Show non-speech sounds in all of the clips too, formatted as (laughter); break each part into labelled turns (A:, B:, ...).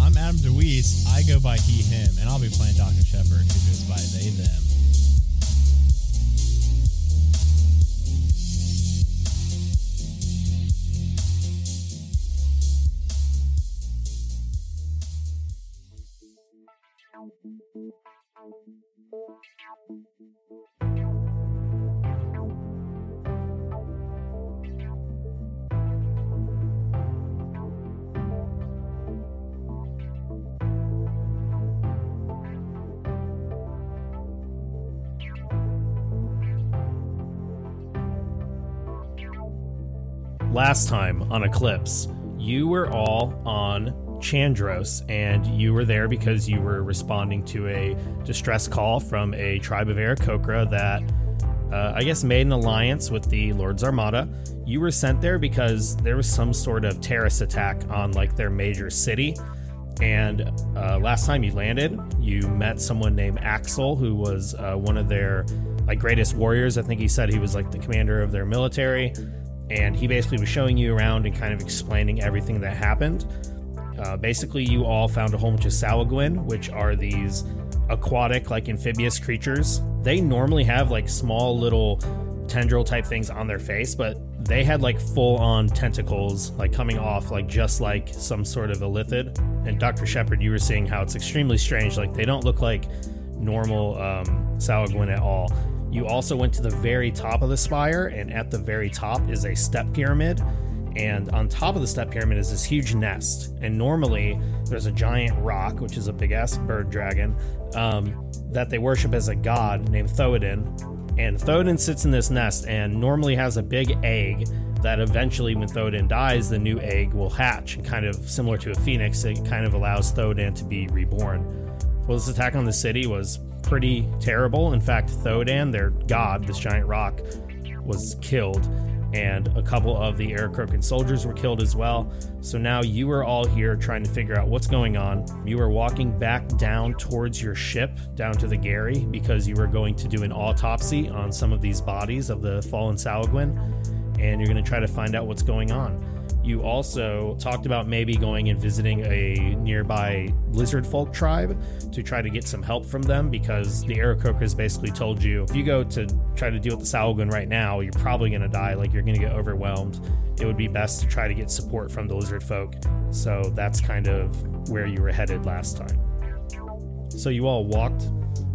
A: I'm Adam DeWeese. I go by he, him, and I'll be playing Dr. Shepard, who goes by they, them.
B: Last time on Eclipse, you were all on Chandros, and you were there because you were responding to a distress call from a tribe of Aarakocra that, uh, I guess, made an alliance with the Lord's Armada. You were sent there because there was some sort of terrorist attack on like their major city. And uh, last time you landed, you met someone named Axel, who was uh, one of their like greatest warriors. I think he said he was like the commander of their military and he basically was showing you around and kind of explaining everything that happened. Uh, basically, you all found a whole bunch of Sahuagin, which are these aquatic, like amphibious creatures. They normally have like small little tendril type things on their face, but they had like full on tentacles, like coming off, like just like some sort of a illithid. And Dr. Shepard, you were seeing how it's extremely strange. Like they don't look like normal um, at all. You also went to the very top of the spire, and at the very top is a step pyramid. And on top of the step pyramid is this huge nest. And normally there's a giant roc, which is a big ass bird dragon, um, that they worship as a god named Thoadin. And Thoadin sits in this nest and normally has a big egg that eventually, when Thoadin dies, the new egg will hatch. Kind of similar to a phoenix, it kind of allows Thoadin to be reborn. Well, this attack on the city was pretty terrible. In fact, Thodan, their god, this giant roc, was killed, and a couple of the Aarakocran soldiers were killed as well. So now you are all here trying to figure out what's going on. You are walking back down towards your ship, down to the Gary, because you were going to do an autopsy on some of these bodies of the fallen Sahuagin, and you're going to try to find out what's going on. You also talked about maybe going and visiting a nearby lizard folk tribe to try to get some help from them because the Aarakocras basically told you if you go to try to deal with the Sahuagin right now, you're probably going to die. Like you're going to get overwhelmed. It would be best to try to get support from the lizard folk. So that's kind of where you were headed last time. So you all walked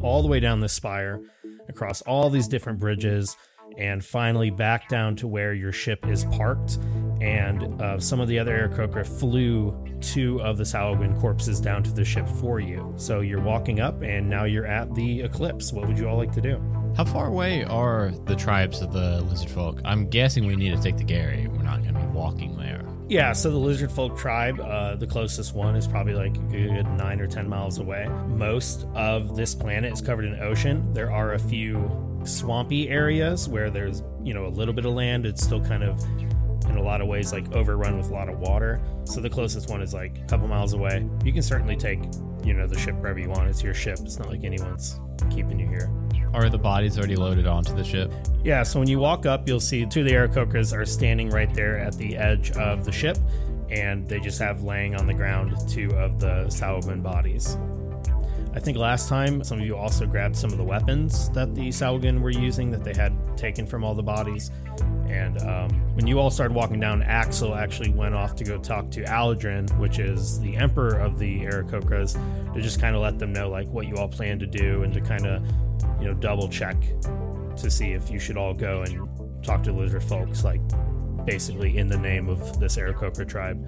B: all the way down this spire across all these different bridges and finally back down to where your ship is parked. And uh, some of the other Aarakocra flew two of the Sahuagin corpses down to the ship for you. So you're walking up, and now you're at the eclipse. What would you all like to do?
A: How far away are the tribes of the lizard folk? I'm guessing we need to take the Gary. We're not going to be walking there.
B: Yeah, so the lizard folk tribe, uh, the closest one is probably like a good nine or ten miles away. Most of this planet is covered in ocean. There are a few swampy areas where there's you know a little bit of land. It's still kind of in a lot of ways like overrun with a lot of water. So the closest one is like a couple miles away. You can certainly take you know the ship wherever you want. It's your ship. It's not like anyone's keeping you here.
A: Are the bodies already loaded onto the ship?
B: Yeah, so when you walk up, you'll see two of the Aarakocras are standing right there at the edge of the ship, and they just have laying on the ground two of the Sahuagin bodies. I think last time some of you also grabbed some of the weapons that the Sahuagin were using that they had taken from all the bodies. And um, when you all started walking down, Axel actually went off to go talk to Aladrin, which is the emperor of the Aarakocras, to just kind of let them know like what you all plan to do and to kind of, you know, double check to see if you should all go and talk to lizard folks, like basically in the name of this Aarakocra tribe.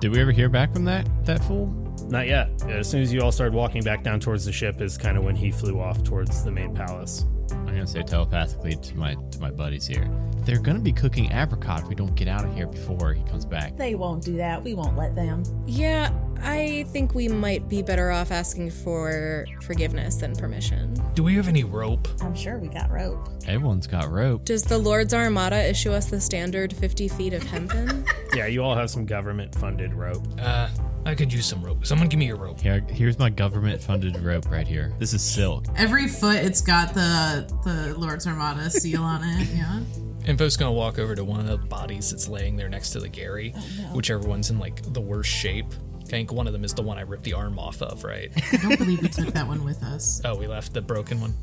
A: Did we ever hear back from that that fool?
B: Not yet. As soon as you all started walking back down towards the ship, is kind of when he flew off towards the main palace.
A: I'm gonna say telepathically to my to my buddies here. They're gonna be cooking apricot if we don't get out of here before he comes back.
C: They won't do that. We won't let them.
D: Yeah, I think we might be better off asking for forgiveness than permission.
E: Do we have any rope?
C: I'm sure we got rope.
A: Everyone's got rope.
D: Does the Lord's Armada issue us the standard 50 feet of hempen? (laughs)
B: Yeah, you all have some government funded rope.
E: Uh, I could use some rope. Someone give me your rope.
A: Here, here's my government-funded rope right here. This is silk.
F: Every foot, it's got the the Lord's Armada seal on it. Yeah.
E: Info's gonna walk over to one of the bodies that's laying there next to the Gary, oh, whichever one's in like the worst shape. I think one of them is the one I ripped the arm off of, right?
F: I don't believe we took that one with us. (laughs)
E: oh, we left the broken one.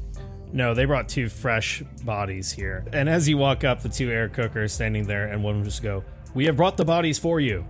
B: No, they brought two fresh bodies here. And as you walk up, the two Aarakocras standing there, and one of them just go, We have brought the bodies for you.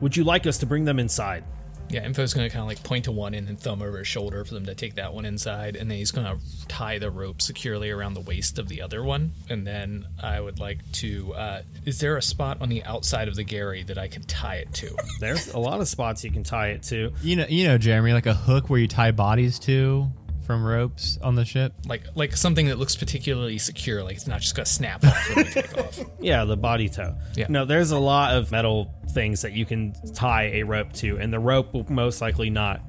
B: Would you like us to bring them inside?
E: Yeah, Info's gonna kind of like point to one and then thumb over his shoulder for them to take that one inside, and then he's gonna tie the rope securely around the waist of the other one. And then I would like to. Uh, is there a spot on the outside of the Gary that I can tie it to?
B: There's a lot of spots you can tie it to.
A: You know, you know, Jeremy, like a hook where you tie bodies to from ropes on the ship.
E: like like something that looks particularly secure, like it's not just gonna snap off when we take off. (laughs)
B: Yeah, the body tow.
E: Yeah.
B: No, there's a lot of metal things that you can tie a rope to, and the rope will most likely not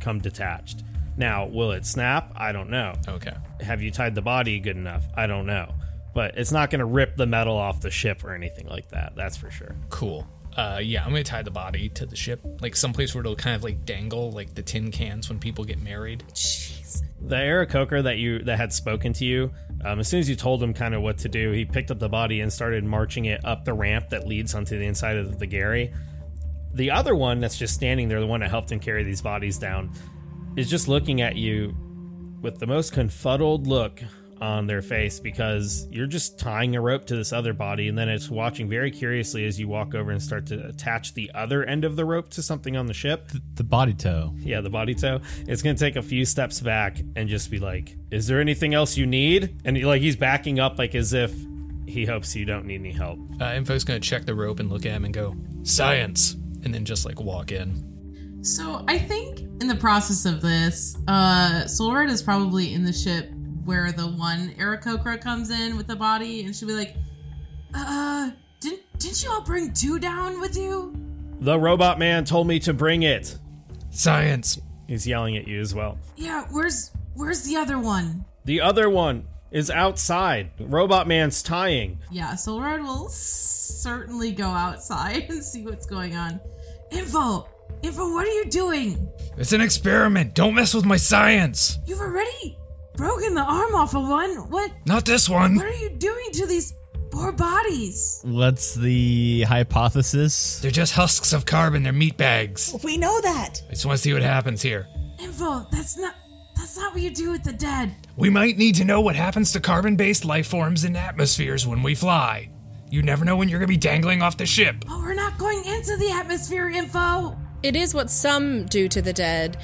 B: come detached. Now, will it snap? I don't know.
E: Okay.
B: Have you tied the body good enough? I don't know. But it's not going to rip the metal off the ship or anything like that. That's for sure.
E: Cool. Uh, yeah, I'm gonna tie the body to the ship, like someplace where it'll kind of like dangle, like the tin cans when people get married. Jeez.
B: The Aarakocra that you that had spoken to you, um, as soon as you told him kind of what to do, he picked up the body and started marching it up the ramp that leads onto the inside of the Gary. The other one that's just standing there, the one that helped him carry these bodies down, is just looking at you with the most confuddled look on their face because you're just tying a rope to this other body and then it's watching very curiously as you walk over and start to attach the other end of the rope to something on the ship.
A: The body tow.
B: Yeah, the body tow. It's gonna take a few steps back and just be like, "Is there anything else you need?" And he, like he's backing up, like as if he hopes you don't need any help.
E: Uh, Info's gonna check the rope and look at him and go, "Science," and then just like walk in.
F: So I think in the process of this, uh, Solred is probably in the ship where the one Aarakocra comes in with the body, and she'll be like, "Uh, didn't didn't you all bring two down with you?"
B: The robot man told me to bring it.
E: Science.
B: He's yelling at you as well.
F: Yeah, where's where's the other one?
B: The other one is outside. Robot man's tying.
F: Yeah, Solred will certainly go outside (laughs) and see what's going on. Info, info, what are you doing?
E: It's an experiment. Don't mess with my science.
F: You've already broken the arm off of one. What?
E: Not this one.
F: What are you doing to these poor bodies?
A: What's the hypothesis?
E: They're just husks of carbon. They're meat bags.
C: We know that.
E: I just want to see what happens here.
F: Info, that's not that's not what you do with the dead.
E: We might need to know what happens to carbon based life forms in atmospheres when we fly. You never know when you're going to be dangling off the ship.
F: But we're not going into the atmosphere, info.
D: It is what some do to the dead.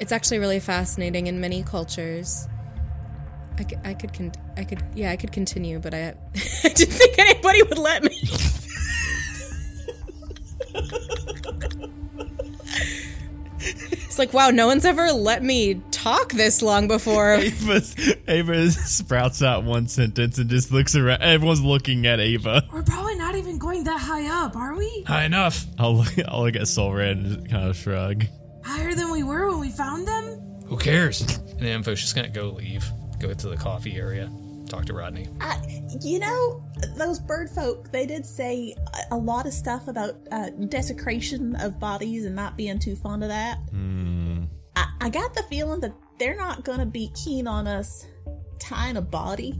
D: It's actually really fascinating in many cultures. I could, I could, con- I could, yeah, I could continue, but I, (laughs) I didn't think anybody would let me. it's like, wow, no one's ever let me talk this long before. (laughs)
A: Ava, Ava sprouts out one sentence and just looks around. Everyone's looking at Ava.
F: We're probably not even going that high up, are we?
E: High enough.
A: I'll look, I'll look at Soul Red and just kind of shrug.
F: Higher than we were when we found them?
E: Who cares? And the info's just going to go leave, go to the coffee area, talk to Rodney.
C: I, you know, those bird folk, they did say a, a lot of stuff about uh, desecration of bodies and not being too fond of that. I, I got the feeling that they're not going to be keen on us tying a body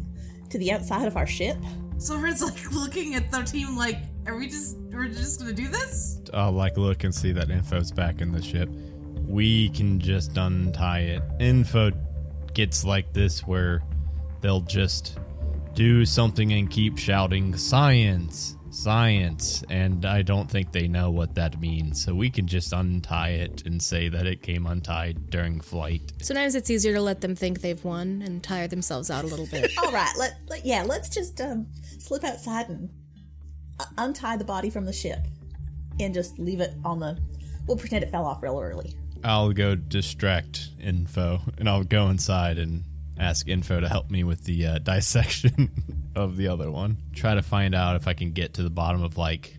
C: to the outside of our ship.
F: So Silver's like (laughs) looking at the team like, are we just we're just gonna do this?
A: I'll like look and see that info's back in the ship. We can just untie it. Info gets like this where they'll just do something and keep shouting science, science, and I don't think they know what that means. So we can just untie it and say that it came untied during flight.
D: Sometimes it's easier to let them think they've won and tire themselves out a little bit. (laughs)
C: All right, let, let yeah, let's just um, slip outside and uh, untie the body from the ship and just leave it on the. We'll pretend it fell off real early.
A: I'll go distract info and I'll go inside and ask Info to help me with the uh, (laughs) dissection of the other one. Try to find out if I can get to the bottom of like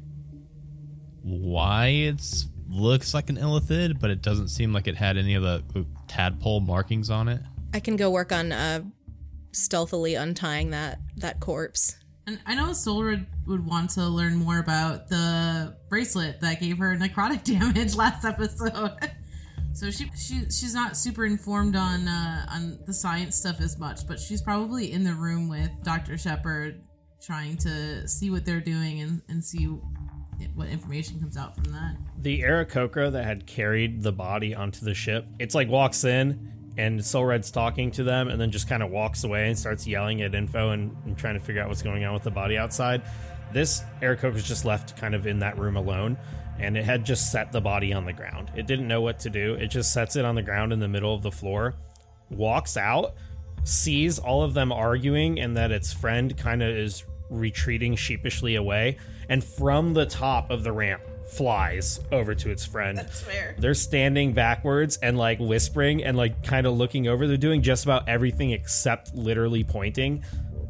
A: why it's looks like an illithid, but it doesn't seem like it had any of the uh, tadpole markings on it.
D: I can go work on uh, stealthily untying that that corpse.
F: And I know Solred would want to learn more about the bracelet that gave her necrotic (laughs) damage last episode. (laughs) so she she she's not super informed on uh, on the science stuff as much, but she's probably in the room with Dr. Shepard trying to see what they're doing and, and see what information comes out from that.
B: The Aarakocra that had carried the body onto the ship, it's like walks in and Solred's talking to them and then just kind of walks away and starts yelling at info and, and trying to figure out what's going on with the body outside. This Aarakocra just left kind of in that room alone and it had just set the body on the ground. It didn't know what to do. It just sets it on the ground in the middle of the floor, walks out, sees all of them arguing and that its friend kind of is retreating sheepishly away and from the top of the ramp flies over to its friend.
C: That's fair.
B: They're standing backwards and like whispering and like kind of looking over. They're doing just about everything except literally pointing,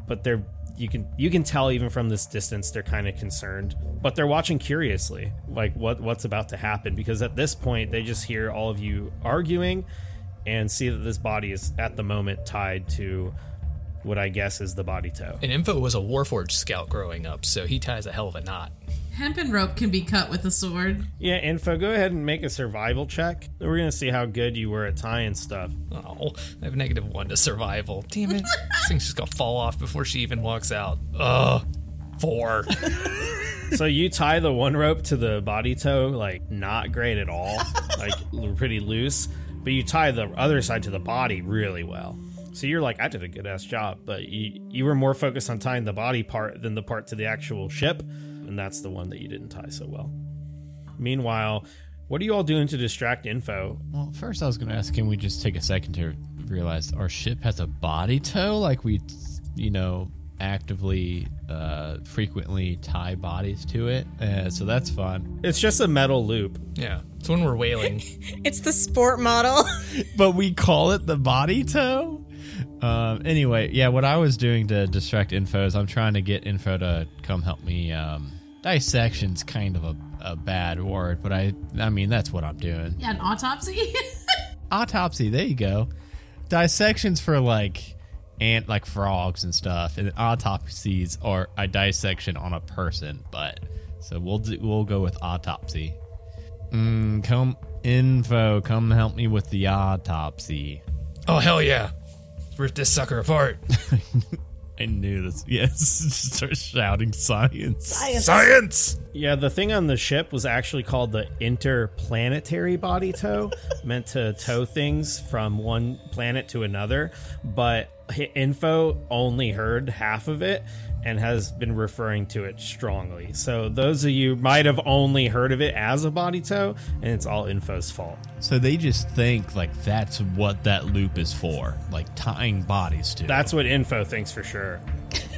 B: but they're you can you can tell even from this distance they're kind of concerned, but they're watching curiously, like what what's about to happen because at this point they just hear all of you arguing and see that this body is at the moment tied to what I guess is the body tow.
E: And Info was a Warforged scout growing up, so he ties a hell of a knot.
F: Hempen rope can be cut with a sword.
B: Yeah, info. Go ahead and make a survival check. We're gonna see how good you were at tying stuff.
E: Oh, I have negative one to survival. Damn it. this thing's just gonna fall off before she even walks out. Ugh. Four. (laughs)
B: so you tie the one rope to the body tow, like not great at all, (laughs) like pretty loose. But you tie the other side to the body really well. So you're like, I did a good ass job, but you you were more focused on tying the body part than the part to the actual ship, and that's the one that you didn't tie so well. Meanwhile, what are you all doing to distract info?
A: Well, first I was going to ask, can we just take a second to realize our ship has a body tow? Like we, you know, actively, uh, frequently tie bodies to it. Uh, so that's fun.
B: It's just a metal loop.
E: Yeah. It's when we're whaling. (laughs)
D: It's the sport model.
A: but we call it the body tow? Um, anyway, yeah, what I was doing to distract info is I'm trying to get info to come help me. Um, dissection's kind of a, a bad word, but I I mean that's what I'm doing.
F: Yeah, an autopsy. (laughs)
A: Autopsy, there you go. Dissections for like ant like frogs and stuff, and autopsies are a dissection on a person. But so we'll do, we'll go with autopsy. Mm, come info, come help me with the autopsy.
E: oh, hell yeah. Rip this sucker apart. (laughs)
A: I knew this. (laughs) Yes, start shouting science.
C: Science.
E: Science!
B: Yeah, the thing on the ship was actually called the interplanetary body tow, (laughs) meant to tow things from one planet to another. But H- Info only heard half of it and has been referring to it strongly. So those of you might have only heard of it as a body tow, and it's all Info's fault.
A: So they just think like that's what that loop is for, like tying bodies to.
B: That's what Info thinks for sure.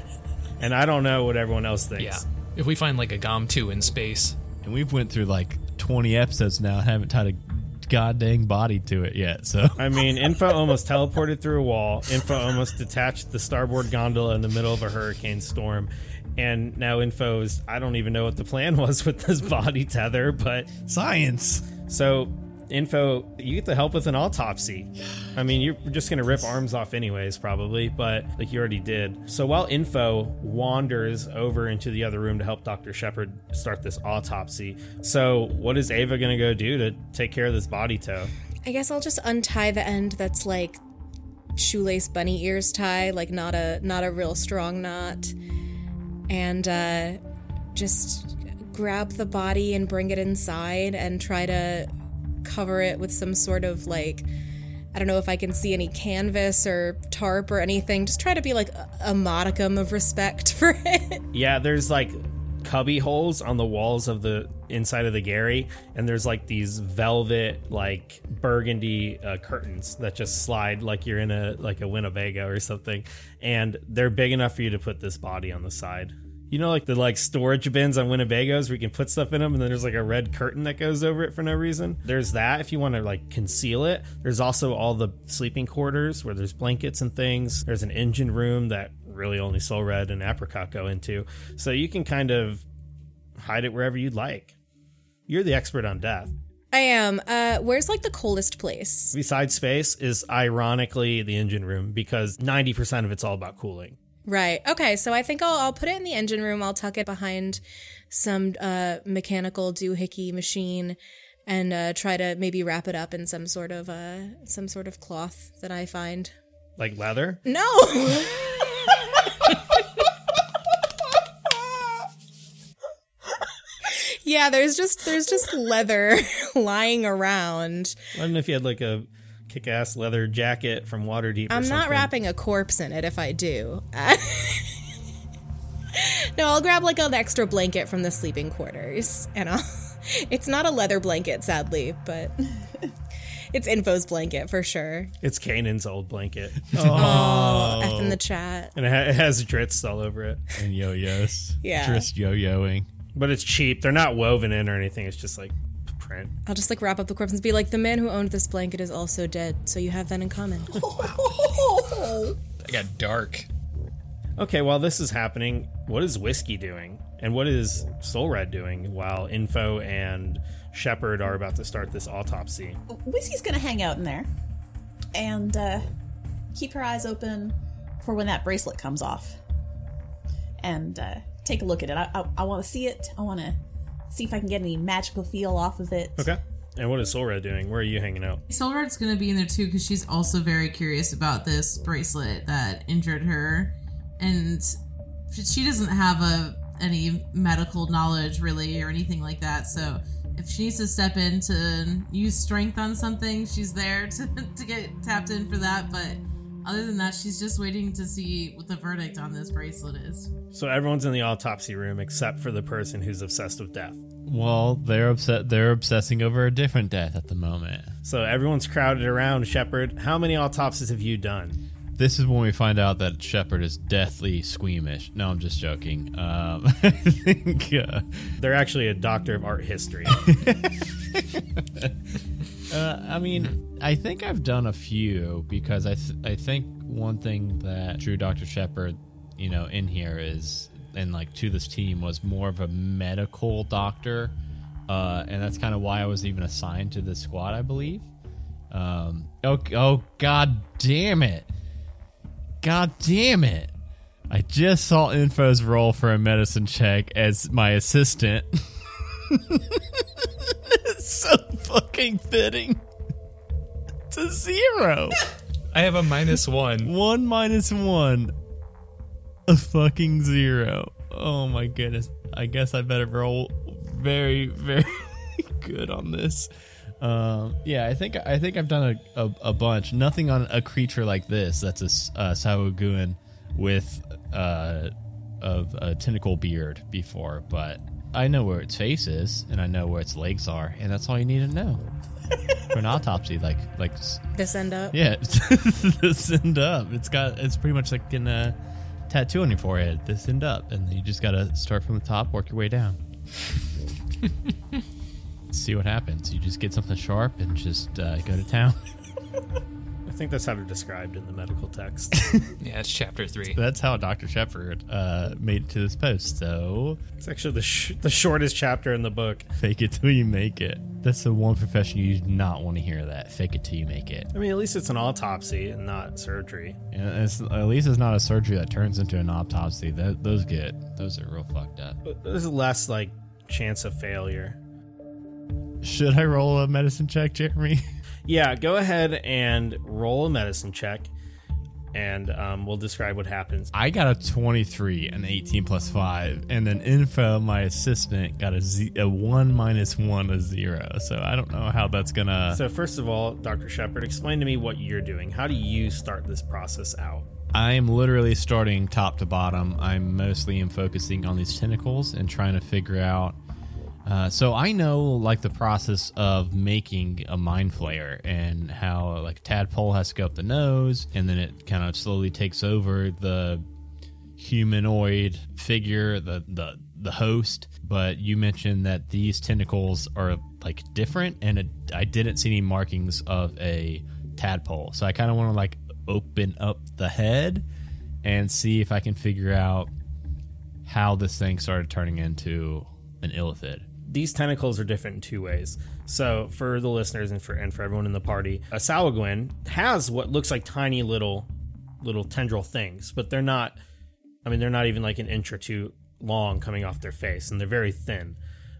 B: (laughs) and I don't know what everyone else thinks.
E: Yeah. If we find like a GOM 2 in space,
A: and we've went through like 20 episodes now, haven't tied a goddamn body to it yet. So (laughs)
B: I mean, Info almost teleported through a wall. Info almost detached the starboard gondola in the middle of a hurricane storm. And now Info is, I don't even know what the plan (laughs) was with this body tether, but
A: science.
B: so Info, you get to help with an autopsy. I mean, you're just going to rip arms off anyways, probably, but like you already did. So while Info wanders over into the other room to help Dr. Shepard start this autopsy, so what is Ava going to go do to take care of this body tow?
D: I guess I'll just untie the end that's like shoelace bunny ears tie, like not a not a real strong knot, and uh, just grab the body and bring it inside and try to cover it with some sort of like I don't know if I can see any canvas or tarp or anything. Just try to be like a, modicum of respect (laughs) for it.
B: Yeah, there's like cubby holes on the walls of the inside of the Gary, and there's like these velvet, like burgundy uh, curtains that just slide like you're in a like a Winnebago or something, and they're big enough for you to put this body on the side. You know, like the like storage bins on Winnebagos where you can put stuff in them, and then there's like a red curtain that goes over it for no reason. There's that if you want to like conceal it. There's also all the sleeping quarters where there's blankets and things. There's an engine room that really only Soul Red and Apricot go into, so you can kind of hide it wherever you'd like. You're the expert on death.
D: I am. Uh, where's like the coldest place?
B: Besides space is ironically the engine room because 90% of it's all about cooling.
D: Right. Okay. So I think I'll, I'll put it in the engine room. I'll tuck it behind some uh, mechanical doohickey machine and uh, try to maybe wrap it up in some sort of uh, some sort of cloth that I find.
B: Like leather?
D: No. (laughs) yeah, there's just there's just leather (laughs) lying around.
B: I don't know if you had like a kick ass leather jacket from Waterdeep.
D: I'm not
B: something.
D: wrapping a corpse in it if I do. (laughs) no, I'll grab like an extra blanket from the sleeping quarters, and I'll. (laughs) It's not a leather blanket, sadly, but (laughs) it's Info's blanket for sure.
B: It's Kanan's old blanket.
D: Oh, oh F in oh. the chat.
B: and it, ha- it has Drizzts all over it.
A: And yo-yos.
D: Yeah.
A: Just yo-yoing.
B: But it's cheap. They're not woven in or anything. It's just like print.
D: I'll just like wrap up the corpse and be like, the man who owned this blanket is also dead, so you have that in common. (laughs)
E: I got dark.
B: Okay, while this is happening, what is Whiskey doing? And what is Soul Red doing while Info and Shepard are about to start this autopsy?
C: Whiskey's gonna hang out in there and uh, keep her eyes open for when that bracelet comes off and uh, take a look at it. I, I, I want to see it. I want to see if I can get any magical feel off of it.
B: Okay. And what is Soul Red doing? Where are you hanging out?
F: Soul Red's gonna be in there too because she's also very curious about this bracelet that injured her, and she doesn't have a any medical knowledge really or anything like that. So if she needs to step in to use strength on something, she's there (laughs) to to get tapped in for that. But other than that, she's just waiting to see what the verdict on this bracelet is.
B: So everyone's in the autopsy room except for the person who's obsessed with death.
A: Well, they're upset. They're obsessing over a different death at the moment.
B: So everyone's crowded around Shepard. How many autopsies have you done?
A: This is when we find out that Shepard is deathly squeamish. No, I'm just joking. Um, (laughs) I think uh,
B: They're actually a doctor of art history. (laughs)
A: Uh, I mean, I think I've done a few because I th- I think one thing that drew Dr. Shepard, you know, in here is and like to this team was more of a medical doctor, uh, and that's kind of why I was even assigned to this squad, I believe. Um, oh, oh, god damn it! God damn it! I just saw Info's roll for a medicine check as my assistant. (laughs) (laughs) it's so fucking fitting. It's a zero.
E: I have a minus one.
A: one minus one. A fucking zero. Oh my goodness. I guess I better roll very, (laughs) very good on this. Um, yeah, I think I think I've done a, a, a bunch. Nothing on a creature like this. That's a uh, Sahuagin with uh, of a tentacle beard before, but I know where its face is and I know where its legs are, and that's all you need to know (laughs) for an autopsy. Like like
D: this end up.
A: yeah, (laughs) this end up. It's got it's pretty much like in a tattoo on your forehead. This end up, and you just gotta start from the top, work your way down. (laughs) See what happens. You just get something sharp and just uh, go to town.
B: I think that's how they're described in the medical text. (laughs)
E: Yeah, it's chapter three.
A: That's how Dr. Shepard uh, made it to this post. So
B: it's actually the, sh- the shortest chapter in the book.
A: fake it till you make it. That's the one profession you do not want to hear that. Fake it till you make it.
B: I mean, at least it's an autopsy and not surgery.
A: And it's, at least it's not a surgery that turns into an autopsy. That, those get those are real fucked up.
B: But There's less like chance of failure.
A: Should I roll a medicine check, Jeremy? (laughs)
B: Yeah, go ahead and roll a medicine check, and um, we'll describe what happens.
A: I got a 23, an 18 plus 5, and then Info, my assistant, got a, z- a 1 minus 1, a 0. So I don't know how that's gonna.
B: So first of all, Dr. Shepard, explain to me what you're doing. How do you start this process out?
A: I am literally starting top to bottom. I'm mostly am focusing on these tentacles and trying to figure out. Uh, so I know like the process of making a mind flayer and how like tadpole has to go up the nose and then it kind of slowly takes over the humanoid figure, the the the host. But you mentioned that these tentacles are like different, and it, I didn't see any markings of a tadpole. So I kind of want to like open up the head and see if I can figure out how this thing started turning into an illithid.
B: These tentacles are different in two ways. So for the listeners and for and for everyone in the party, a Sahuagin has what looks like tiny little little tendril things, but they're not I mean they're not even like an inch or two long coming off their face and they're very thin.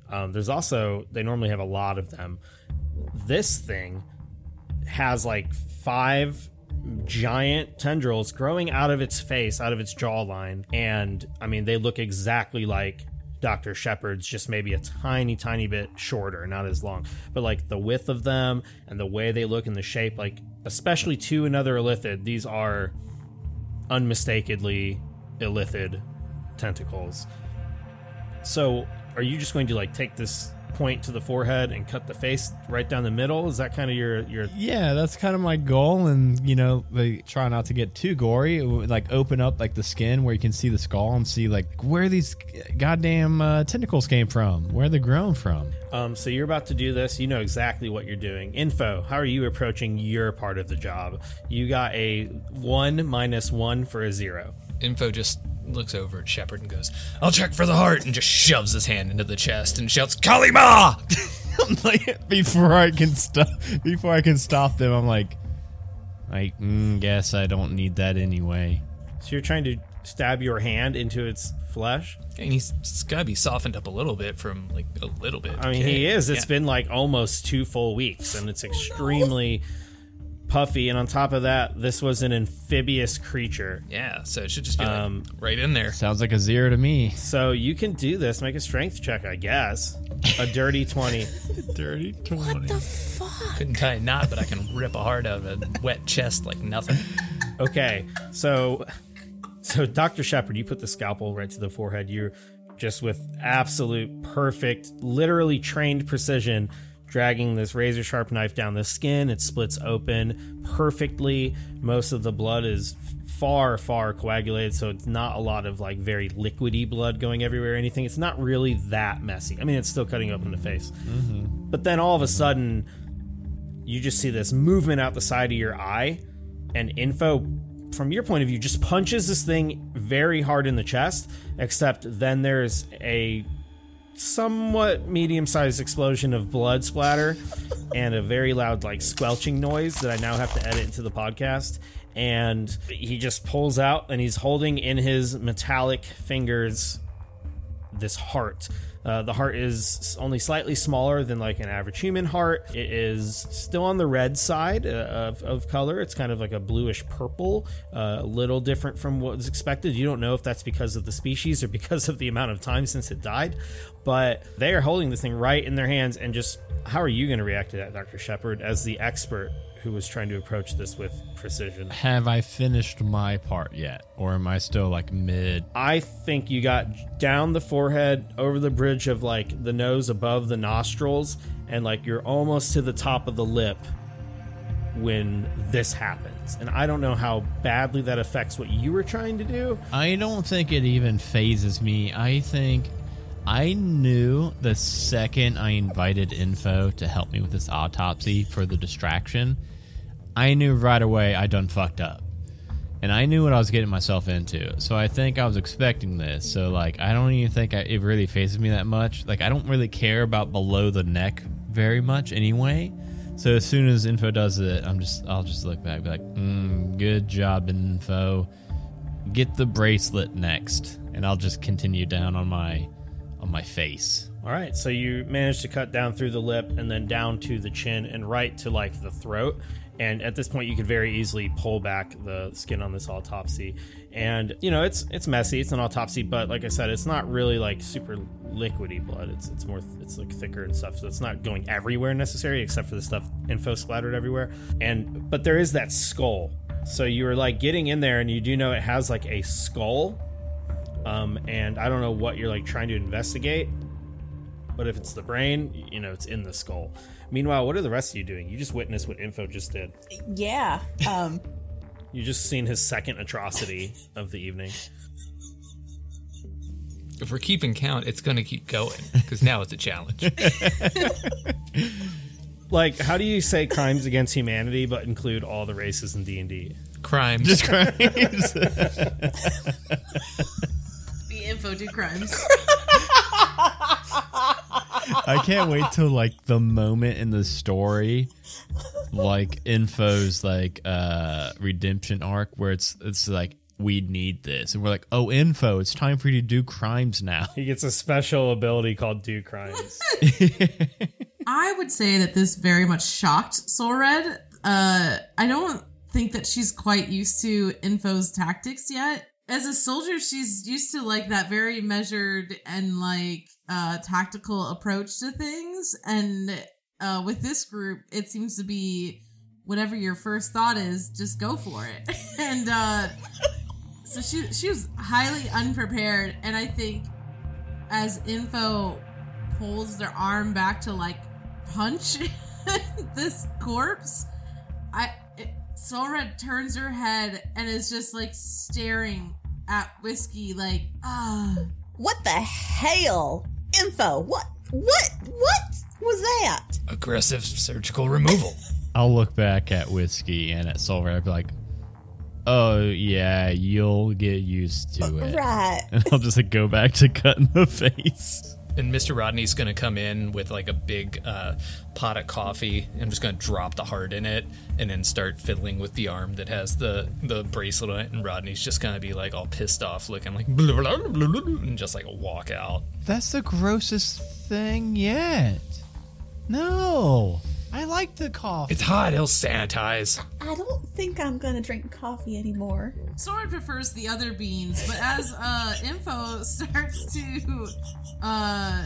B: Um, there's also they normally have a lot of them. This thing has like five giant tendrils growing out of its face, out of its jawline, and I mean they look exactly like Dr. Shepard's, just maybe a tiny, tiny bit shorter, not as long. But like the width of them and the way they look and the shape, like especially to another illithid, these are unmistakably illithid tentacles. So, are you just going to like take this point to the forehead and cut the face right down the middle? Is that kind of your your
A: Yeah, that's kind of my goal, and you know, they try not to get too gory. Like open up like the skin where you can see the skull and see like where these goddamn uh, tentacles came from, where they're grown from.
B: Um, so you're about to do this. You know exactly what you're doing. Info. How are you approaching your part of the job? You got a one minus one for a zero.
E: Info just looks over at Shepard and goes, I'll check for the heart, and just shoves his hand into the chest and shouts, Kalima! (laughs)
A: I'm like before I can stop before I can stop them, I'm like, I mm, guess I don't need that anyway.
B: So you're trying to stab your hand into its flesh.
E: and he's, he's gotta be softened up a little bit from, like, a little bit.
B: I mean, he is. It's
E: Yeah.
B: been like almost two full weeks, and it's extremely puffy. And on top of that, this was an amphibious creature.
E: Yeah, so it should just be like,
B: Um,
E: right in there.
A: Sounds like a zero to me.
B: So you can do this. Make a strength check, I guess. A dirty (laughs) twenty.
A: Dirty 20.
C: What the fuck?
E: Couldn't tie a knot, but I can rip a heart out of a wet chest like nothing.
B: Okay, so so Dr. Shepard, you put the scalpel right to the forehead. You're just with absolute perfect, literally trained precision, dragging this razor sharp knife down the skin. It splits open perfectly. Most of the blood is far, far coagulated, so it's not a lot of like very liquidy blood going everywhere or anything. It's not really that messy. I mean, it's still cutting open the face. Mm-hmm. But then all of a sudden, you just see this movement out the side of your eye and info from your point of view just punches this thing very hard in the chest except then there's a somewhat medium-sized explosion of blood splatter and a very loud like squelching noise that I now have to edit into the podcast and he just pulls out and he's holding in his metallic fingers this heart. Uh, the heart is only slightly smaller than like an average human heart. It is still on the red side uh, of, of color. It's kind of like a bluish purple, uh, a little different from what was expected. You don't know if that's because of the species or (laughs) because of the amount of time since it died, but they are holding this thing right in their hands. And just how are you going to react to that, Dr. Shepard, as the expert who was trying to approach this with precision?
A: Have I finished my part yet? Or am I still like mid?
B: I think you got down the forehead, over the bridge of like the nose above the nostrils, and like you're almost to the top of the lip when this happens. And I don't know how badly that affects what you were trying to do.
A: I don't think it even fazes me. I think I knew the second I invited info to help me with this autopsy for the distraction, I knew right away I done fucked up. And I knew what I was getting myself into. So I think I was expecting this. So like I don't even think I, it really fazes me that much. Like I don't really care about below the neck very much anyway. So as soon as info does it, I'm just I'll just look back, be like, mm, "Good job, info." Get the bracelet next, and I'll just continue down on my on my face.
B: All right, so you managed to cut down through the lip and then down to the chin and right to like the throat. And at this point, you could very easily pull back the skin on this autopsy. And you know, it's it's messy. It's an autopsy, but like I said, it's not really like super liquidy blood. It's it's more it's like thicker and stuff. So it's not going everywhere necessarily, except for the stuff info splattered everywhere. And but there is that skull. So you were like getting in there, and you do know it has like a skull. Um, and I don't know what you're like trying to investigate, but if it's the brain, you know, it's in the skull. Meanwhile, what are the rest of you doing? You just witnessed what Info just did.
C: Yeah. Um, (laughs)
B: You just seen his second atrocity of the evening.
E: If we're keeping count, it's going to keep going because now it's a challenge. (laughs) (laughs)
B: Like, how do you say crimes against humanity but include all the races in D and D?
E: Crimes.
A: Just crimes.
F: The info do crimes.
A: I can't wait till like the moment in the story, like Info's like uh redemption arc, where it's it's like we need this, and we're like, oh, Info, it's time for you to do crimes now.
B: He gets a special ability called Do Crimes. (laughs)
F: I would say that this very much shocked Soul Red. Uh, I don't think that she's quite used to Info's tactics yet. As a soldier, she's used to like that very measured and like uh, tactical approach to things. And uh, with this group, it seems to be whatever your first thought is, just go for it. (laughs) and uh, so she she was highly unprepared. And I think as Info pulls their arm back to like punch (laughs) this corpse, I it, Soul turns her head and is just like staring at whiskey, like ah.
C: What the hell? Info. What? What? What was that?
E: Aggressive surgical removal. (laughs)
A: I'll look back at whiskey and at Silver. I'll be like, oh yeah, you'll get used to it.
C: Right. (laughs)
A: And I'll just like go back to cutting the face.
E: And Mr. Rodney's to come in with like a big uh, pot of coffee. I'm just to drop the heart in it and then start fiddling with the arm that has the, the bracelet on it. And Rodney's just to be like all pissed off looking like blah, blah, blah, blah, and just like walk out.
A: That's the grossest thing yet. No, I like the coffee.
E: It's hot. He'll sanitize.
C: I don't think I'm gonna drink coffee anymore.
F: Sword prefers the other beans, but as uh, Info (laughs) starts to uh,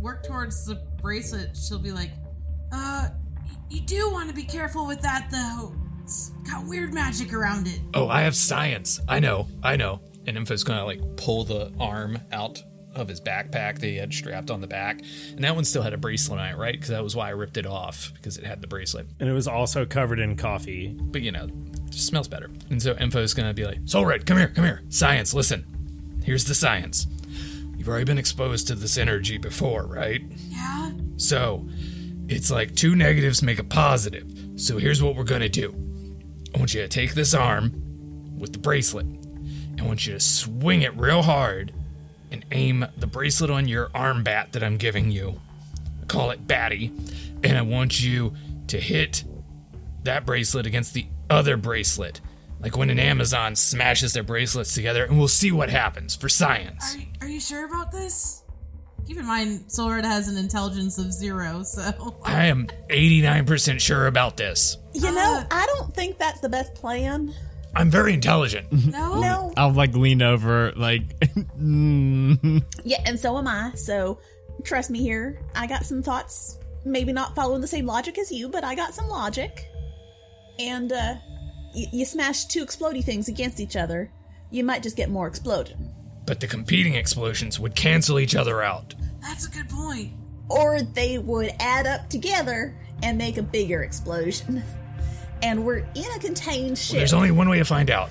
F: work towards the bracelet, she'll be like, uh, you do want to be careful with that though. It's got weird magic around it.
E: Oh, I have science. I know. I know. And Info's going to like pull the arm out of his backpack that he had strapped on the back. And that one still had a bracelet on it, right? Because that was why I ripped it off because it had the bracelet.
B: and it was also covered in coffee.
E: but you know, it just smells better. And so Info's gonna be like, Soul Red, come here, come here. Science, listen. Here's the science. You've already been exposed to this energy before, right?
F: Yeah?
E: So it's like two negatives make a positive. So here's what we're gonna do. I want you to take this arm with the bracelet. I want you to swing it real hard and aim the bracelet on your arm bat that I'm giving you. I call it Batty. And I want you to hit that bracelet against the other bracelet. Like when an Amazon smashes their bracelets together, and we'll see what happens for science.
F: Are, are you sure about this? Keep in mind, Soul Red has an intelligence of zero, so.
E: I am 89% sure about this.
C: You know, uh. I don't think that's the best plan.
E: I'm very intelligent.
F: No?
C: No.
A: I'll like lean over, like, (laughs) mm.
C: Yeah, and so am I. So trust me here. I got some thoughts. Maybe not following the same logic as you, but I got some logic. And uh y- you smash two explodey things against each other, you might just get more explosion.
E: But the competing explosions would cancel each other out.
F: That's a good point.
C: Or they would add up together and make a bigger explosion. (laughs) And we're in a contained ship.
E: There's only one way to find out.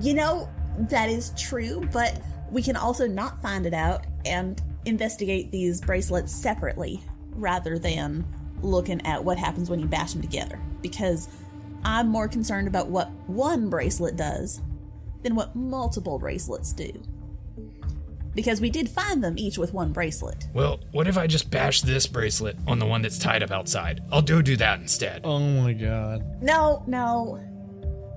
C: You know, that is true, but we can also not find it out and investigate these bracelets separately rather than looking at what happens when you bash them together. Because I'm more concerned about what one bracelet does than what multiple bracelets do. Because we did find them each with one bracelet.
E: Well, what if I just bash this bracelet on the one that's tied up outside? I'll do do that instead.
A: oh my god.
C: No, no.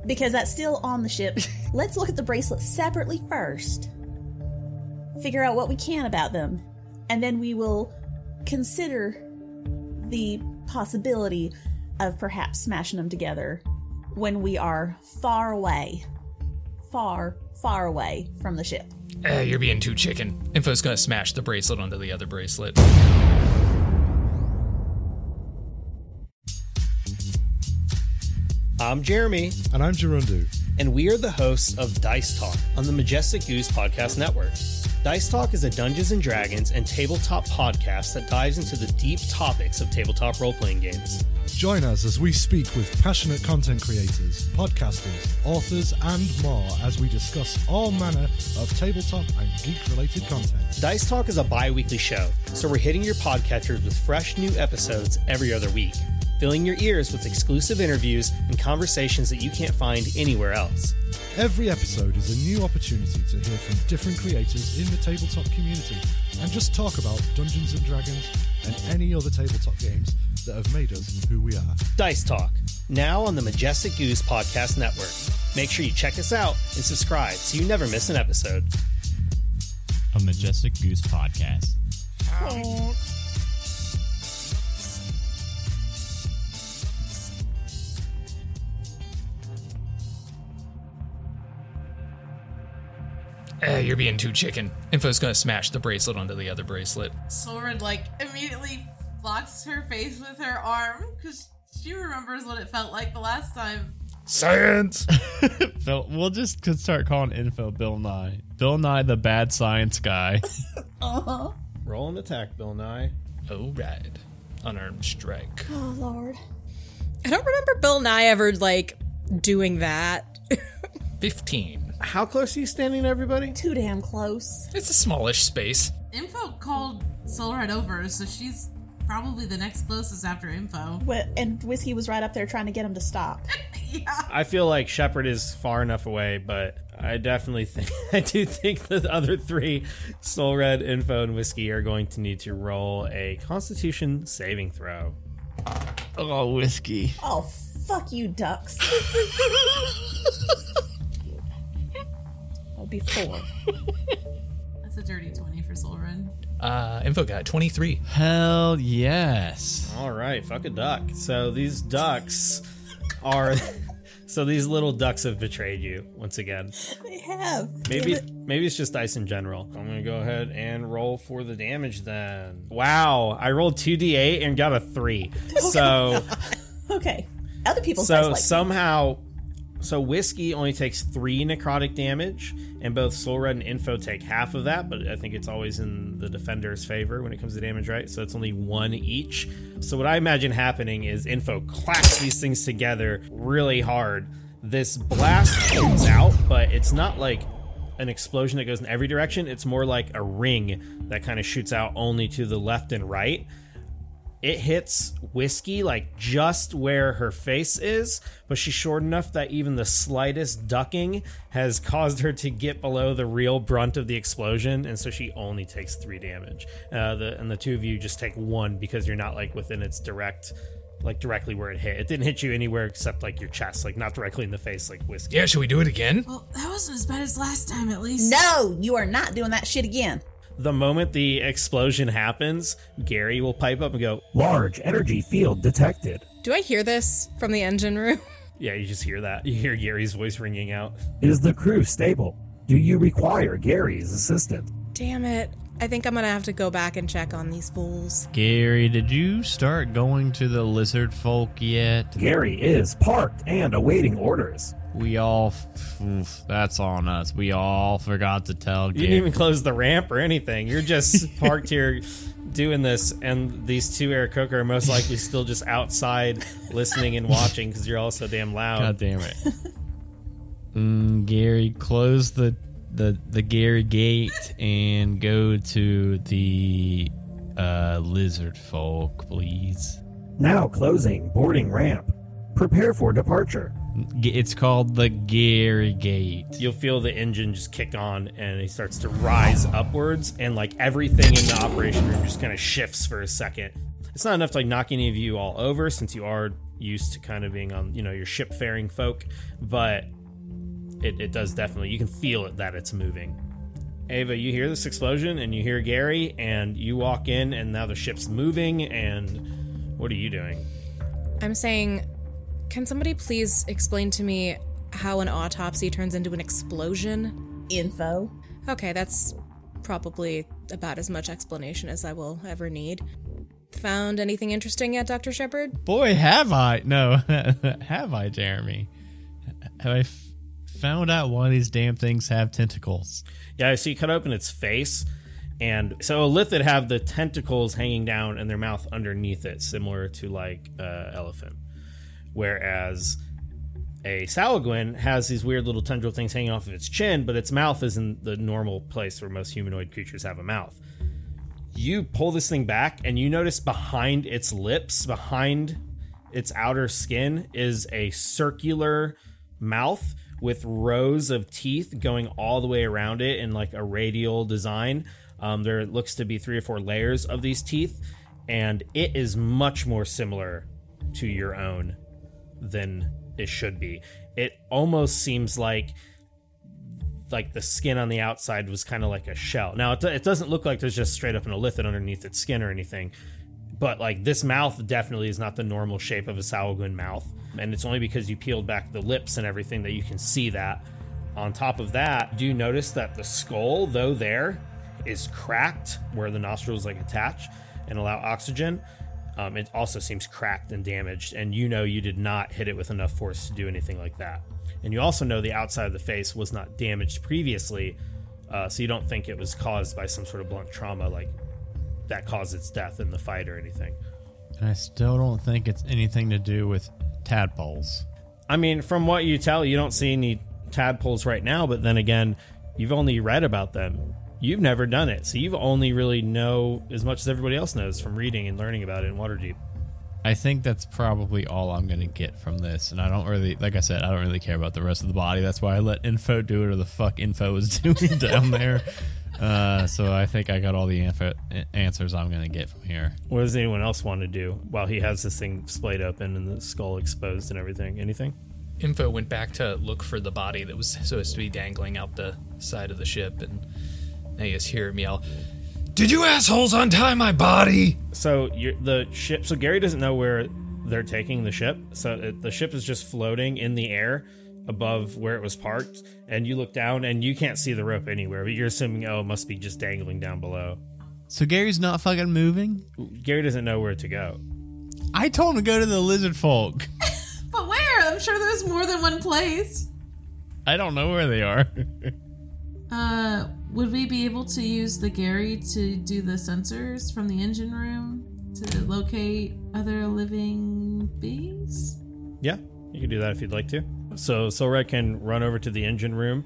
C: Because that's still on the ship. (laughs) Let's look at the bracelets separately first. Figure out what we can about them. And then we will consider the possibility of perhaps smashing them together when we are far away. Far, far away from the ship.
E: Eh, you're being too chicken. Info's gonna smash the bracelet onto the other bracelet.
B: I'm Jeremy,
G: And I'm Gerundu.
B: and we are the hosts of Dice Talk on the Majestic Goose Podcast Network. Dice Talk is a Dungeons and Dragons and tabletop podcast that dives into the deep topics of tabletop role playing games.
G: Join us as we speak with passionate content creators, podcasters, authors, and more as we discuss all manner of tabletop and geek related content.
B: Dice Talk is a bi weekly show, so we're hitting your podcatchers with fresh new episodes every other week, filling your ears with exclusive interviews and conversations that you can't find anywhere else.
G: Every episode is a new opportunity to hear from different creators in the tabletop community and just talk about Dungeons and Dragons and any other tabletop games that have made us who we are.
B: Dice Talk, now on the Majestic Goose Podcast Network. Make sure you check us out and subscribe so you never miss an episode.
A: A Majestic Goose podcast.
E: Eh, you're being too chicken. Info's gonna smash the bracelet onto the other bracelet.
F: Sword like immediately blocks her face with her arm because she remembers what it felt like the last time.
E: Science! (laughs)
A: Phil, we'll just start calling info Bill Nye. Bill Nye, the bad science guy. (laughs) uh huh.
B: Roll an attack, Bill Nye.
E: oh, right. Unarmed strike.
C: Oh Lord.
D: I don't remember Bill Nye ever like doing that. (laughs)
E: 15.
B: How close are you standing to everybody?
C: Too damn close.
E: It's a smallish space.
F: Info called Soul Red over, so she's probably the next closest after Info.
C: Wh- And Whiskey was right up there trying to get him to stop. (laughs)
B: I feel like Shepard is far enough away, but I definitely think (laughs) I do think the other three, Soul Red, Info, and Whiskey, are going to need to roll a Constitution saving throw.
A: oh, whiskey.
C: Oh, fuck you, ducks. (laughs) That'll be four.
F: That's a dirty 20 for Soul Red.
E: Uh, Info got 23.
A: Hell yes.
B: All right, fuck a duck. So these ducks are. (laughs) So these little ducks have betrayed you once again.
C: They have.
B: Maybe
C: Damn it.
B: maybe it's just dice in general. I'm gonna go ahead and roll for the damage then. Wow, I rolled two d8 and got a three. So (laughs)
C: Okay. Other people.
B: so
C: like
B: somehow, so whiskey only takes three necrotic damage, and both Soul Red and Info take half of that. But I think it's always in the defender's favor when it comes to damage, right? So it's only one each. So what I imagine happening is Info clacks these things together really hard. This blast shoots out, but it's not like an explosion that goes in every direction. It's more like a ring that kind of shoots out only to the left and right it hits whiskey like just where her face is but she's short enough that even the slightest ducking has caused her to get below the real brunt of the explosion and so she only takes three damage uh, the, and the two of you just take one because you're not like within its direct like directly where it hit it didn't hit you anywhere except like your chest like not directly in the face like whiskey
E: Yeah, should we do it again?
F: Well, that wasn't as bad as last time, at least.
C: No, you are not doing that shit again.
B: The moment the explosion happens gary will pipe up and go
H: Large energy field detected.
D: Do I hear this from the engine room? (laughs)
B: yeah you just hear that you hear gary's voice ringing out
H: Is the crew stable? Do you require Gary's assistance?
D: Damn it. I think I'm gonna have to go back and check on these fools.
A: Gary, did you start going to the lizard folk yet?
H: Gary is parked and awaiting orders.
A: We all. oof, that's on us. We all forgot to tell
B: You
A: Gary.
B: didn't even close the ramp or anything. You're just (laughs) parked here doing this, and these two Aarakocra are most likely still just outside listening and watching because you're all so damn loud.
A: God damn it. mm, Gary, close the, the the Gary gate and go to the uh, lizard folk, please.
H: Now closing boarding ramp. Prepare for departure.
A: G- It's called the Gary Gate.
B: You'll feel the engine just kick on, and he starts to rise upwards, and like everything in the operation room just kind of shifts for a second. It's not enough to like knock any of you all over, since you are used to kind of being on, you know, your ship faring folk, but it, it does definitely you can feel it that it's moving. Ava, you hear this explosion and you hear Gary, and you walk in, and now the ship's moving. And what are you doing?
D: I'm saying, can somebody please explain to me how an autopsy turns into an explosion?
C: Info.
D: Okay, that's probably about as much explanation as I will ever need. Found anything interesting yet, Dr. Shepard?
A: Boy, have I. No, (laughs) have I, Jeremy? Have I f- found out why these damn things have tentacles?
B: Yeah, so you cut open its face, And so a Illithid have the tentacles hanging down and their mouth underneath it, similar to like uh, elephant. Whereas a Sahuagin has these weird little tendril things hanging off of its chin, but its mouth is in the normal place where most humanoid creatures have a mouth. You pull this thing back, and you notice behind its lips, behind its outer skin, is a circular mouth with rows of teeth going all the way around it in like a radial design. Um, there looks to be three or four layers of these teeth, and it is much more similar to your own than it should be. It almost seems like like the skin on the outside was kind of like a shell. Now it, it doesn't look like there's just straight up an illithid underneath its skin or anything, but like this mouth definitely is not the normal shape of a Sahuagin mouth, and it's only because you peeled back the lips and everything that you can see that. On top of that, do you notice that the skull, though there, is cracked where the nostrils like attach and allow oxygen? Um, it also seems cracked and damaged, and you know you did not hit it with enough force to do anything like that. And you also know the outside of the face was not damaged previously, uh, so you don't think it was caused by some sort of blunt trauma like that caused its death in the fight or anything.
A: And I still don't think it's anything to do with tadpoles.
B: I mean, from what you tell, you don't see any tadpoles right now, but then again, you've only read about them. You've never done it, so you've only really know as much as everybody else knows from reading and learning about it in Waterdeep.
A: I think that's probably all I'm going to get from this. And I don't really, like I said, I don't really care about the rest of the body. That's why I let Info do it, or the fuck Info was (laughs) doing down there. Uh, so I think I got all the info, answers I'm going to get from here.
B: What does anyone else want to do while he has this thing splayed open and the skull exposed and everything? Anything?
E: Info went back to look for the body that was supposed to be dangling out the side of the ship, and now you just hear him yell, Did you assholes untie my body?
B: So you're, the ship. So Gary doesn't know where they're taking the ship. So it, the ship is just floating in the air above where it was parked, and you look down and you can't see the rope anywhere. But you're assuming, oh, it must be just dangling down below.
A: So Gary's not fucking moving?
B: Gary doesn't know where to go.
A: I told him to go to the lizard folk. (laughs)
F: But where? I'm sure there's more than one place.
A: I don't know where they are.
F: Uh, would we be able to use the Gary to do the sensors from the engine room to locate other living beings?
B: Yeah, you can do that if you'd like to. So Solred can run over to the engine room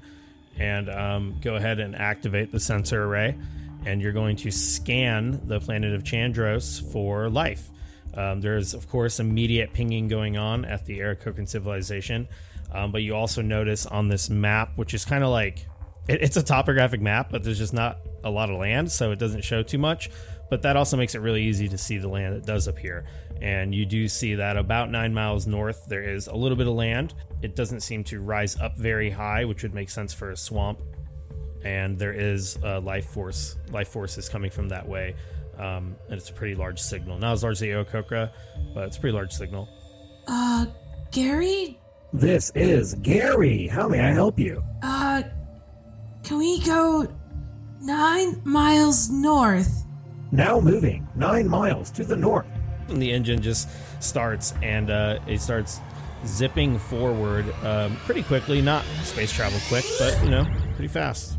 B: and um, go ahead and activate the sensor array, and you're going to scan the planet of Chandros for life. Um, there's, of course, immediate pinging going on at the Aarakocran civilization, um, but you also notice on this map, which is kind of like it, it's a topographic map, but there's just not a lot of land, so it doesn't show too much. But that also makes it really easy to see the land that does appear. And you do see that about nine miles north, there is a little bit of land. It doesn't seem to rise up very high, which would make sense for a swamp. And there is a life force. Life force is coming from that way. Um, and it's a pretty large signal. Not as large as the Aarakocra, but it's a pretty large signal.
F: Uh, Gary?
H: This is Gary. How may I help you?
F: Uh, can we go nine miles north?
H: Now moving nine miles to the north.
B: And the engine just starts and uh, it starts zipping forward um, pretty quickly. Not space travel quick, but you know, pretty fast.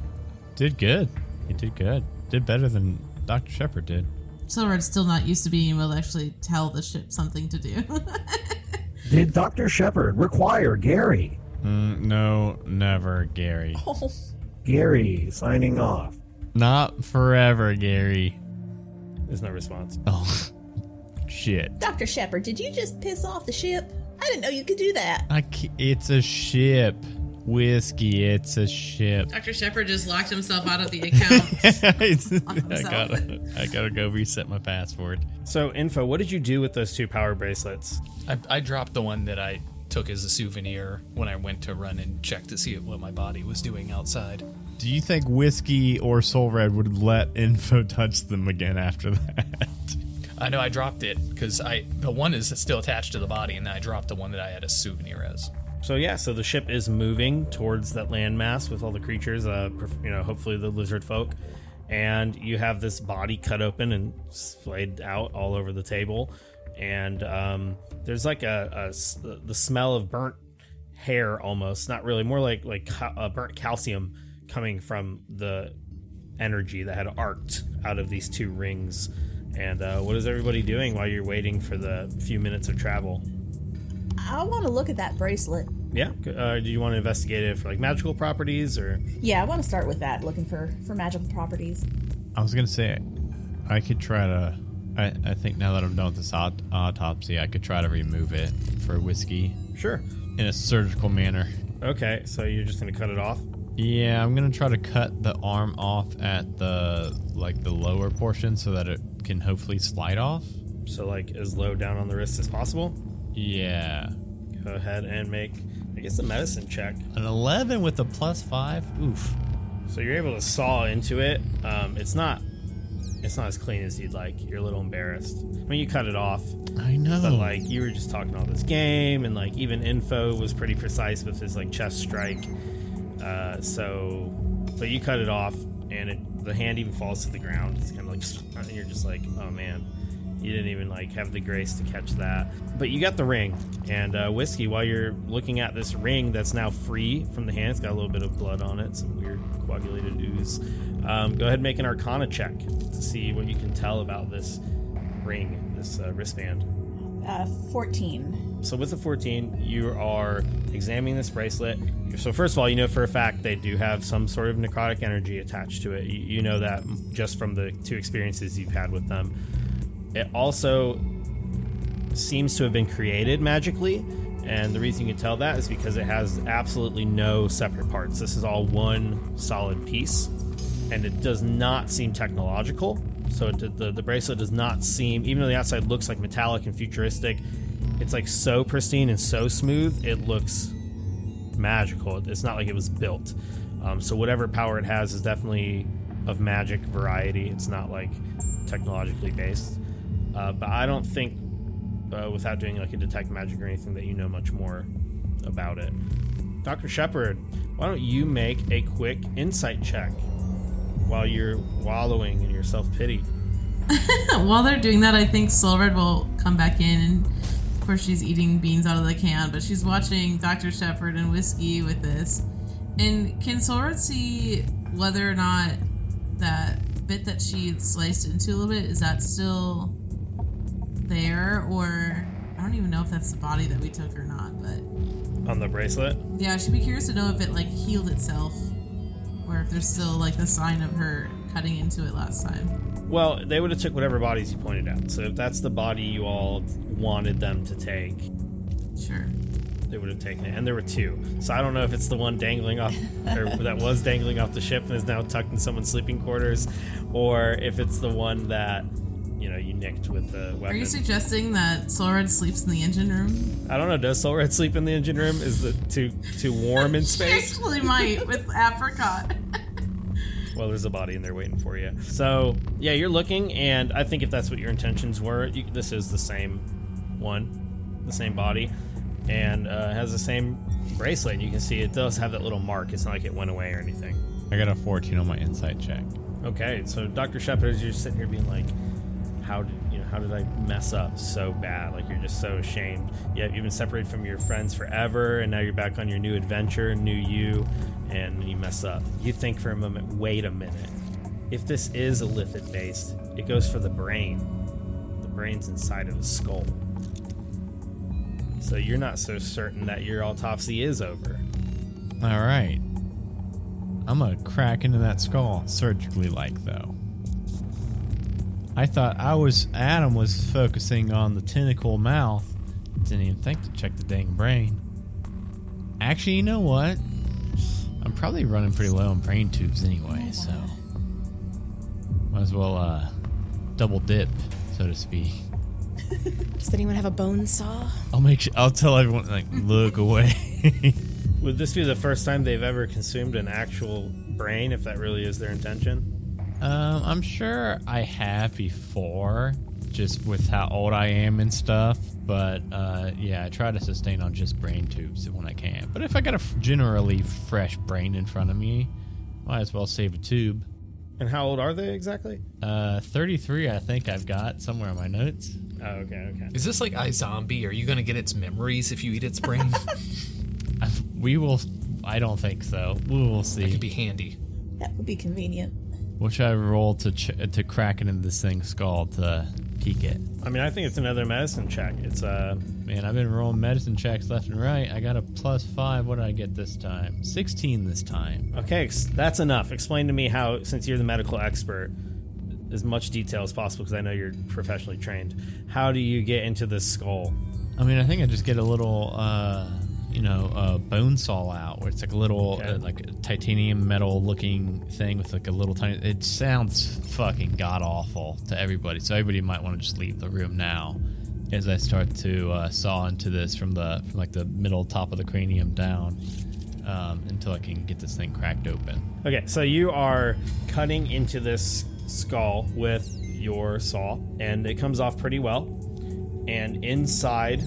A: did good. He did good. Did better than Dr. Shepard did.
F: Silver's still not used to being able to actually tell the ship something to do. (laughs)
H: Did Dr. Shepard require Gary?
A: Mm, no, never, Gary.
H: Gary signing off.
A: Not forever, Gary.
B: There's no response.
A: Oh, (laughs) shit.
C: Dr. Shepard, did you just piss off the ship? I didn't know you could do that.
A: I ca- it's a ship. Whiskey, it's a ship.
F: Dr. Shepard just locked himself out of the account. (laughs) (laughs)
A: I gotta, I gotta go reset my password.
B: So, info. What did you do with those two power bracelets?
E: I, I dropped the one that I took as a souvenir when I went to run and check to see what my body was doing outside.
A: Do you think Whiskey or Soul Red would let (laughs) Info touch them again after that?
E: I know I dropped it because I the one is still attached to the body, and then I dropped the one that I had a souvenir as.
B: So yeah, so the ship is moving towards that landmass with all the creatures. Uh, you know, hopefully the lizard folk, and you have this body cut open and splayed out all over the table, and um, there's like a the smell of burnt hair almost, not really, more like like ca- uh, burnt calcium coming from the energy that had arced out of these two rings. And uh, what is everybody doing while you're waiting for the few minutes of travel?
C: I want to look at that bracelet.
B: Yeah. Uh, do you want to investigate it for like magical properties or?
C: Yeah, I want to start with that, looking for for magical properties.
A: I was gonna say, I could try to. I, I think now that I'm done with this aut- autopsy, I could try to remove it for whiskey
B: Sure.
A: in a surgical manner.
B: Okay, so you're just gonna cut it off.
A: Yeah, I'm gonna try to cut the arm off at the like the lower portion so that it can hopefully slide off.
B: So like as low down on the wrist as possible.
A: Yeah,
B: Go ahead and make, I guess, a medicine check.
A: an 11 with a plus five. Oof.
B: So you're able to saw into it. Um, it's not, it's not as clean as you'd like. You're a little embarrassed I mean, you cut it off.
A: I know.
B: But like you were just talking all this game, and like even info was pretty precise with his like chest strike. Uh, so, but you cut it off, and it, the hand even falls to the ground. It's kind of like, (laughs) and you're just like, oh man, you didn't even like have the grace to catch that. But you got the ring, and uh, whiskey. While you're looking at this ring that's now free from the hand, it's got a little bit of blood on it, some weird coagulated ooze. Um, go ahead and make an Arcana check to see what you can tell about this ring, this uh, wristband.
C: Uh, 14.
B: So with the 14, you are examining this bracelet. So first of all, you know for a fact they do have some sort of necrotic energy attached to it. You, you know that just from the two experiences you've had with them. It also seems to have been created magically, and the reason you can tell that is because it has absolutely no separate parts. This is all one solid piece, and it does not seem technological. So it, the the bracelet does not seem, even though the outside looks like metallic and futuristic, it's like so pristine and so smooth. It looks magical. It's not like it was built. Um, so whatever power it has is definitely of magic variety. It's not like technologically based. Uh, but I don't think, uh, without doing like a detect magic or anything, that you know much more about it. Dr. Shepard, why don't you make a quick insight check while you're wallowing in your self pity? (laughs)
F: While they're doing that, I think Solred will come back in, and of course she's eating beans out of the can, but she's watching Dr. Shepard and whiskey with this. And can Solred see whether or not that bit that she sliced into a little bit is that still there, or I don't even know if that's the body that we took or not, but
B: On the bracelet?
F: yeah, she'd be curious to know if it like healed itself, or if there's still like the sign of her cutting into it last time.
B: Well, they would have took whatever bodies you pointed out. So if that's the body you all wanted them to take,
F: Sure.
B: they would have taken it. And there were two. So I don't know if it's the one dangling off, (laughs) or that was dangling off the ship and is now tucked in someone's sleeping quarters, or if it's the one that, you know, you nicked with the
F: Are you suggesting that Solred sleeps in the engine room?
B: I don't know. Does Soul Red sleep in the engine room? Is it too too warm in (laughs)
F: She
B: space?
F: actually might with apricot. (laughs)
B: Well, there's a body in there waiting for you. So yeah, you're looking, and I think if that's what your intentions were, you, this is the same one, the same body, and uh, has the same bracelet. And You can see it does have that little mark. It's not like it went away or anything.
A: I got a 14 on my insight check.
B: Okay, so Dr. Shepard, as you're sitting here being like, how did you know? How did I mess up so bad? Like you're just so ashamed. Yeah, you've been separated from your friends forever, and now you're back on your new adventure, new you, and you mess up. You think for a moment. Wait a minute. If this is a lithid based, it goes for the brain. The brain's inside of the skull. So you're not so certain that your autopsy is over.
A: All right. I'm gonna crack into that skull surgically, like though. I thought I was Adam was focusing on the tentacle mouth. Didn't even think to check the dang brain. Actually, you know what? I'm probably running pretty low on brain tubes anyway, so might as well uh, double dip, so to speak. (laughs)
D: Does anyone have a bone saw?
A: I'll make sure. I'll tell everyone like look away. (laughs)
B: Would this be the first time they've ever consumed an actual brain, if that really is their intention?
A: Um, I'm sure I have before, just with how old I am and stuff. But uh, yeah, I try to sustain on just brain tubes when I can. But if I got a f- generally fresh brain in front of me, might as well save a tube.
B: And how old are they exactly?
A: Uh, 33, I think I've got somewhere in my notes.
B: Oh, okay, okay.
E: Is this like iZombie? Are you gonna get its memories if you eat its brain? (laughs) (laughs)
A: We will. I don't think so. We will see.
E: It could be handy.
C: That would be convenient.
A: What should I roll to ch- to crack into this thing's skull to peek it?
B: I mean, I think it's another medicine check. It's uh,
A: Man, I've been rolling medicine checks left and right. I got a plus five. What did I get this time? 16 this time.
B: okay. ex- That's enough. Explain to me how, since you're the medical expert, as much detail as possible, because I know you're professionally trained. How do you get into this skull?
A: I mean, I think I just get a little, uh, you know, uh, bone saw out where it's like a little,
B: Okay.
A: uh, like a titanium metal looking thing with like a little tiny. It sounds fucking god awful to everybody, so everybody might want to just leave the room now. As I start to uh, saw into this from the from like the middle top of the cranium down, um, until I can get this thing cracked open.
B: Okay, so you are cutting into this skull with your saw, and it comes off pretty well. And inside,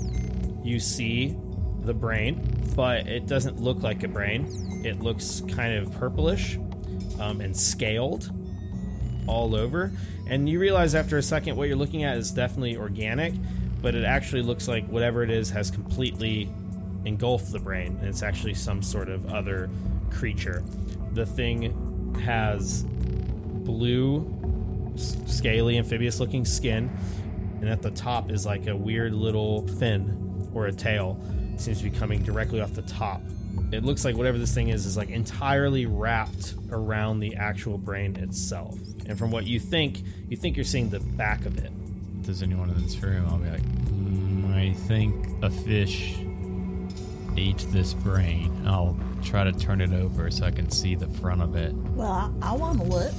B: you see the brain, but it doesn't look like a brain. It looks kind of purplish um, and scaled all over. And you realize after a second what you're looking at is definitely organic, but it actually looks like whatever it is has completely engulfed the brain, and it's actually some sort of other creature. The thing has blue, scaly, amphibious looking skin, and at the top is like a weird little fin or a tail. It seems to be coming directly off the top. It looks like whatever this thing is is like entirely wrapped around the actual brain itself. And from what you think, you think you're seeing the back of it.
A: If there's anyone in this room, I'll be like, mm, I think a fish ate this brain. I'll try to turn it over so I can see the front of it.
C: Well, I, I want to look.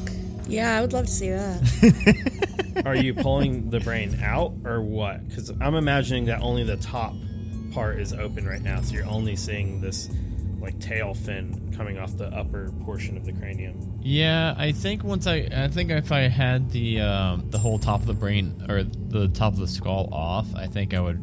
D: Yeah, I would love to see that. (laughs)
B: Are you pulling the brain out or what? Because I'm imagining that only the top part is open right now, so you're only seeing this like tail fin coming off the upper portion of the cranium.
A: Yeah, I think once I, I think if I had the um, the whole top of the brain or the top of the skull off, I think I would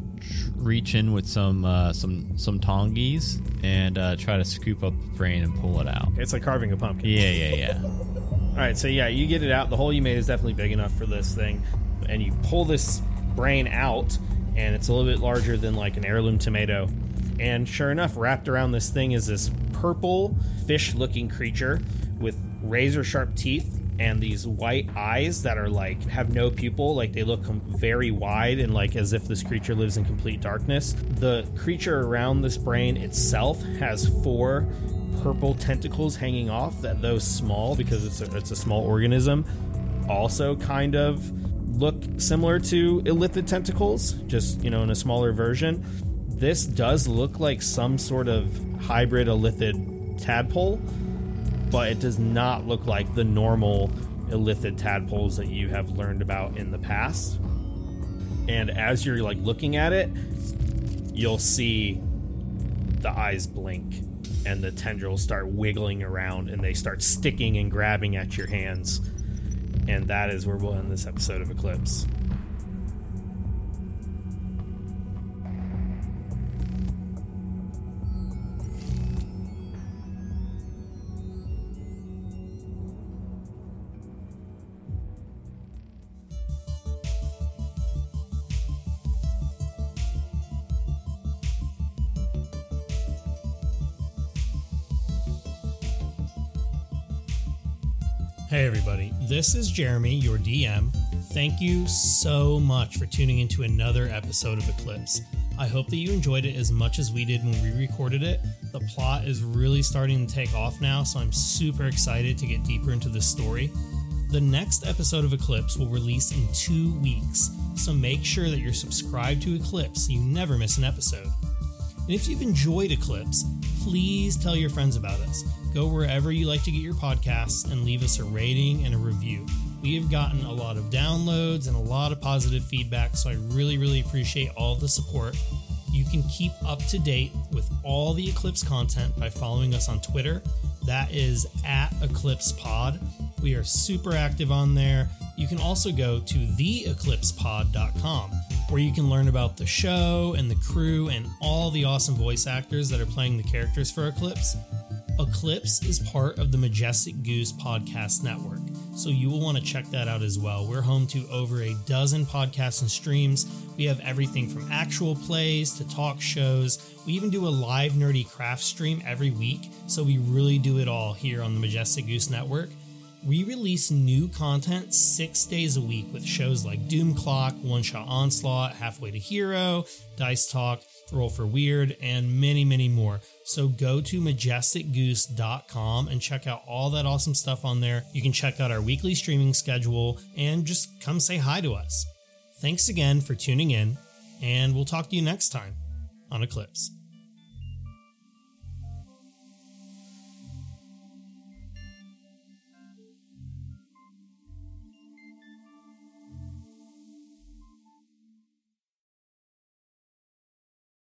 A: reach in with some uh, some some tongies and uh, try to scoop up the brain and pull it out.
B: It's like carving a pumpkin.
A: Yeah, yeah, yeah. (laughs)
B: All right, so yeah, you get it out. The hole you made is definitely big enough for this thing, and you pull this brain out, and it's a little bit larger than like an heirloom tomato. And sure enough, wrapped around this thing is this purple fish-looking creature with razor sharp teeth and these white eyes that are like have no pupil like they look very wide and like as if this creature lives in complete darkness the creature around this brain itself has four purple tentacles hanging off that though small because it's a, it's a small organism also kind of look similar to illithid tentacles just you know in a smaller version this does look like some sort of hybrid illithid tadpole but it does not look like the normal illithid tadpoles that you have learned about in the past and as you're like looking at it you'll see the eyes blink and the tendrils start wiggling around and they start sticking and grabbing at your hands. And that is where we'll end this episode of Eclipse. This is Jeremy, your DM. Thank you so much for tuning into another episode of Eclipse. I hope that you enjoyed it as much as we did when we recorded it. The plot is really starting to take off now, so I'm super excited to get deeper into this story. The next episode of Eclipse will release in two weeks, so make sure that you're subscribed to Eclipse so you never miss an episode. And if you've enjoyed Eclipse, please tell your friends about us. Go wherever you like to get your podcasts and leave us a rating and a review. We have gotten a lot of downloads and a lot of positive feedback, so I really, really appreciate all the support. You can keep up to date with all the Eclipse content by following us on Twitter. That is at Eclipse Pod. We are super active on there. You can also go to theeclipsepod.com where you can learn about the show and the crew and all the awesome voice actors that are playing the characters for Eclipse. Eclipse is part of the Majestic Goose Podcast Network, so you will want to check that out as well. We're home to over a dozen podcasts and streams. We have everything from actual plays to talk shows. We even do a live nerdy craft stream every week, so we really do it all here on the Majestic Goose Network. We release new content six days a week with shows like Doom Clock, One Shot Onslaught, Halfway to Hero, Dice Talk, Roll for Weird, and many, many more. So go to majesticgoose.com and check out all that awesome stuff on there. You can check out our weekly streaming schedule and just come say hi to us. Thanks again for tuning in, and we'll talk to you next time on Eclipse.